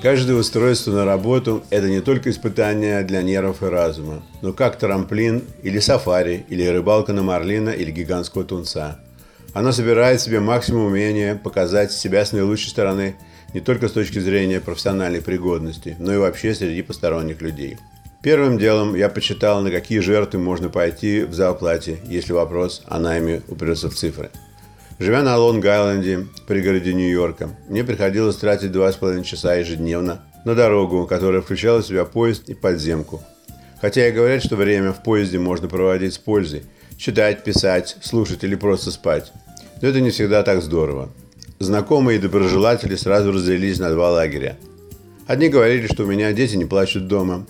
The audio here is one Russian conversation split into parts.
Каждое устройство на работу – это не только испытание для нервов и разума, но как трамплин или сафари, или рыбалка на марлина или гигантского тунца. Оно собирает в себе максимум умения показать себя с наилучшей стороны не только с точки зрения профессиональной пригодности, но и вообще среди посторонних людей. Первым делом я почитал, на какие жертвы можно пойти в зарплате, если вопрос о найме упрется в цифры. Живя на Лонг-Айленде, пригороде Нью-Йорка, мне приходилось тратить два с половиной часа ежедневно на дорогу, которая включала в себя поезд и подземку. Хотя и говорят, что время в поезде можно проводить с пользой, читать, писать, слушать или просто спать. Но это не всегда так здорово. Знакомые и доброжелатели сразу разделились на два лагеря. Одни говорили, что у меня дети не плачут дома.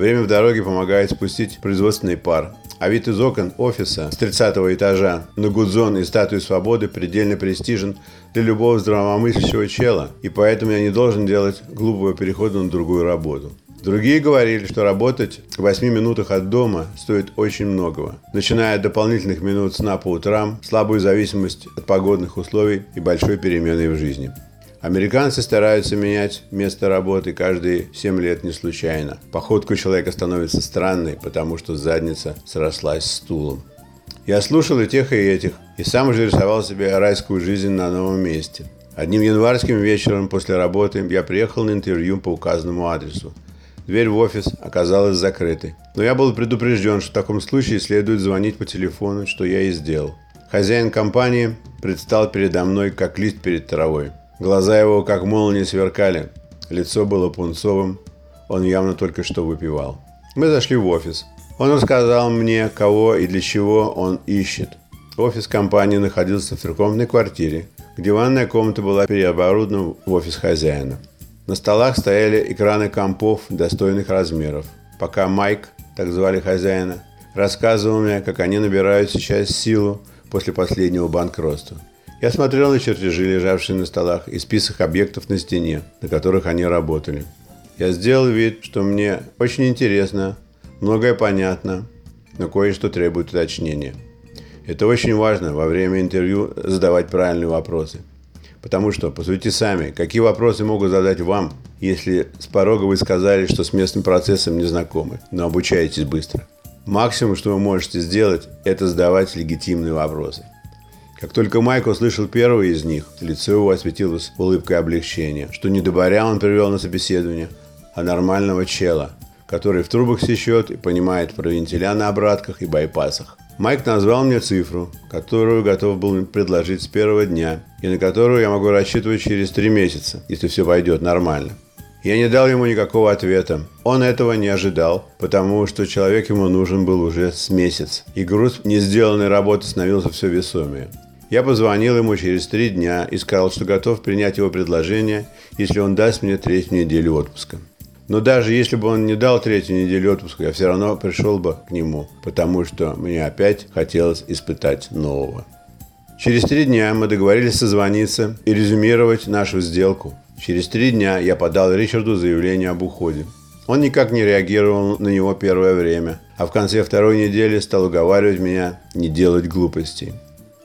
Время в дороге помогает спустить производственный пар. А вид из окон офиса с 30 этажа на Гудзон и Статую Свободы предельно престижен для любого здравомыслящего чела, и поэтому я не должен делать глупого перехода на другую работу. Другие говорили, что работать в 8 минутах от дома стоит очень многого, начиная от дополнительных минут сна по утрам, слабую зависимость от погодных условий и большой перемены в жизни. Американцы стараются менять место работы каждые 7 лет не случайно. Походка человека становится странной, потому что задница срослась стулом. Я слушал и тех, и этих, и сам уже рисовал себе райскую жизнь на новом месте. Одним январским вечером после работы я приехал на интервью по указанному адресу. Дверь в офис оказалась закрытой. Но я был предупрежден, что в таком случае следует звонить по телефону, что я и сделал. Хозяин компании предстал передо мной, как лист перед травой. Глаза его, как молнии, сверкали. Лицо было пунцовым. Он явно только что выпивал. Мы зашли в офис. Он рассказал мне, кого и для чего он ищет. Офис компании находился в трехкомнатной квартире, где ванная комната была переоборудована в офис хозяина. На столах стояли экраны компов достойных размеров. Пока Майк, так звали хозяина, рассказывал мне, как они набирают сейчас силу после последнего банкротства. Я смотрел на чертежи, лежавшие на столах, и список объектов на стене, на которых они работали. Я сделал вид, что мне очень интересно, многое понятно, но кое-что требует уточнения. Это очень важно во время интервью задавать правильные вопросы. Потому что, посудите сами, какие вопросы могут задать вам, если с порога вы сказали, что с местным процессом не знакомы, но обучаетесь быстро. Максимум, что вы можете сделать, это задавать легитимные вопросы. Как только Майк услышал первый из них, лицо его осветилось улыбкой облегчения, что не добаря он привел на собеседование, а нормального чела, который в трубах сечет и понимает про вентиля на обратках и байпасах. Майк назвал мне цифру, которую готов был предложить с первого дня, и на которую я могу рассчитывать через три месяца, если все пойдет нормально. Я не дал ему никакого ответа. Он этого не ожидал, потому что человек ему нужен был уже с месяц, и груз не сделанной работы становился все весомее. Я позвонил ему через три дня и сказал, что готов принять его предложение, если он даст мне третью неделю отпуска. Но даже если бы он не дал третью неделю отпуска, я все равно пришел бы к нему, потому что мне опять хотелось испытать нового. Через три дня мы договорились созвониться и резюмировать нашу сделку. Через три дня я подал Ричарду заявление об уходе. Он никак не реагировал на него первое время, а в конце второй недели стал уговаривать меня не делать глупостей.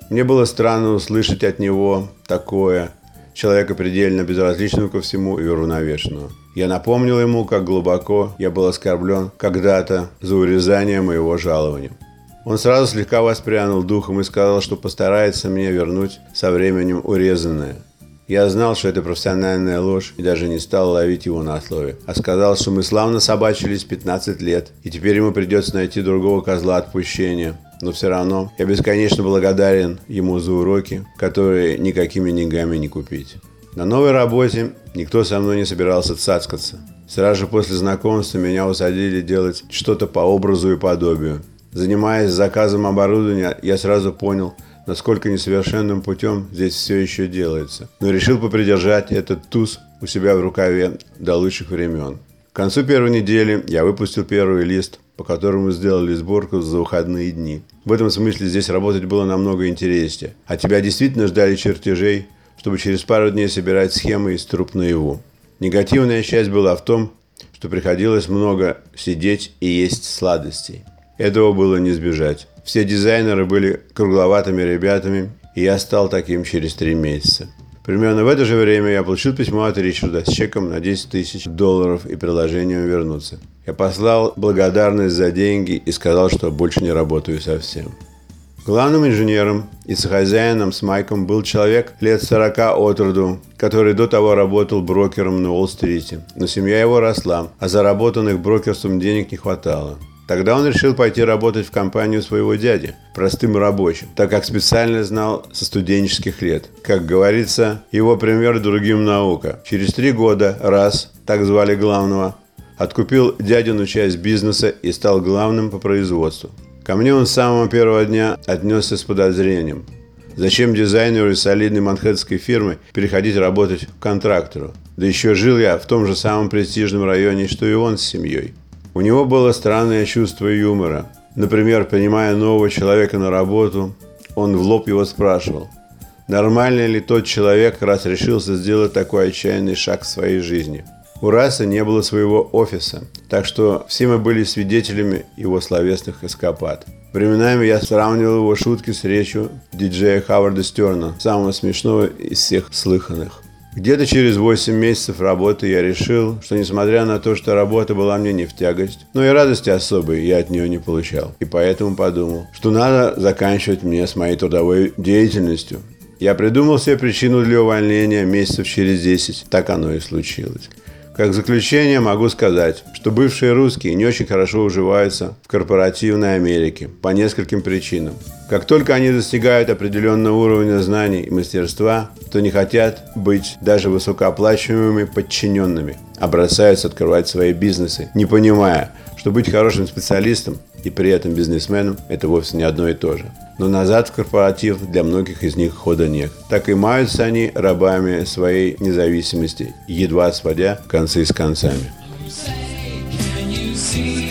Мне было странно услышать от него такое, человека предельно безразличного ко всему и уравновешенного. Я напомнил ему, как глубоко я был оскорблен когда-то за урезание моего жалования. Он сразу слегка воспрянул духом и сказал, что постарается мне вернуть со временем урезанное. Я знал, что это профессиональная ложь и даже не стал ловить его на слове, а сказал, что мы славно собачились 15 лет, и теперь ему придется найти другого козла отпущения, но все равно я бесконечно благодарен ему за уроки, которые никакими деньгами не купить. На новой работе никто со мной не собирался цацкаться. Сразу же после знакомства меня усадили делать что-то по образу и подобию. Занимаясь заказом оборудования, я сразу понял, насколько несовершенным путем здесь все еще делается. Но решил попридержать этот туз у себя в рукаве до лучших времен. К концу первой недели я выпустил первый лист по которому сделали сборку за выходные дни. В этом смысле здесь работать было намного интереснее. А тебя действительно ждали чертежей, чтобы через пару дней собирать схемы из труб наяву. Негативная часть была в том, что приходилось много сидеть и есть сладостей. Этого было не избежать. Все дизайнеры были кругловатыми ребятами, и я стал таким через три месяца. Примерно в это же время я получил письмо от Ричарда с чеком на 10 тысяч долларов и предложением вернуться. Я послал благодарность за деньги и сказал, что больше не работаю совсем. Главным инженером и сохозяином с Майком был человек лет 40 от роду, который до того работал брокером на Уолл-стрите. Но семья его росла, а заработанных брокерством денег не хватало. Тогда он решил пойти работать в компанию своего дяди, простым рабочим, так как специально знал со студенческих лет. Как говорится, его пример другим наука. Через три года раз, так звали главного, откупил дядину часть бизнеса и стал главным по производству. Ко мне он с самого первого дня отнесся с подозрением. Зачем дизайнеру из солидной манхэттенской фирмы переходить работать к контрактору? Да еще жил я в том же самом престижном районе, что и он с семьей. У него было странное чувство юмора. Например, принимая нового человека на работу, он в лоб его спрашивал, нормальный ли тот человек, раз решился сделать такой отчаянный шаг в своей жизни. У Раса не было своего офиса, так что все мы были свидетелями его словесных эскапад. Временами я сравнивал его шутки с речью диджея Хаварда Стерна, самого смешного из всех слыханных. Где-то через 8 месяцев работы я решил, что несмотря на то, что работа была мне не в тягость, но и радости особой я от нее не получал. И поэтому подумал, что надо заканчивать мне с моей трудовой деятельностью. Я придумал себе причину для увольнения месяцев через 10. Так оно и случилось. Как заключение могу сказать, что бывшие русские не очень хорошо уживаются в корпоративной Америке по нескольким причинам. Как только они достигают определенного уровня знаний и мастерства, то не хотят быть даже высокооплачиваемыми подчиненными, а бросаются открывать свои бизнесы, не понимая, что быть хорошим специалистом и при этом бизнесменом – это вовсе не одно и то же. Но назад в корпоратив для многих из них хода нет. Так и маются они рабами своей независимости, едва сводя концы с концами. Say,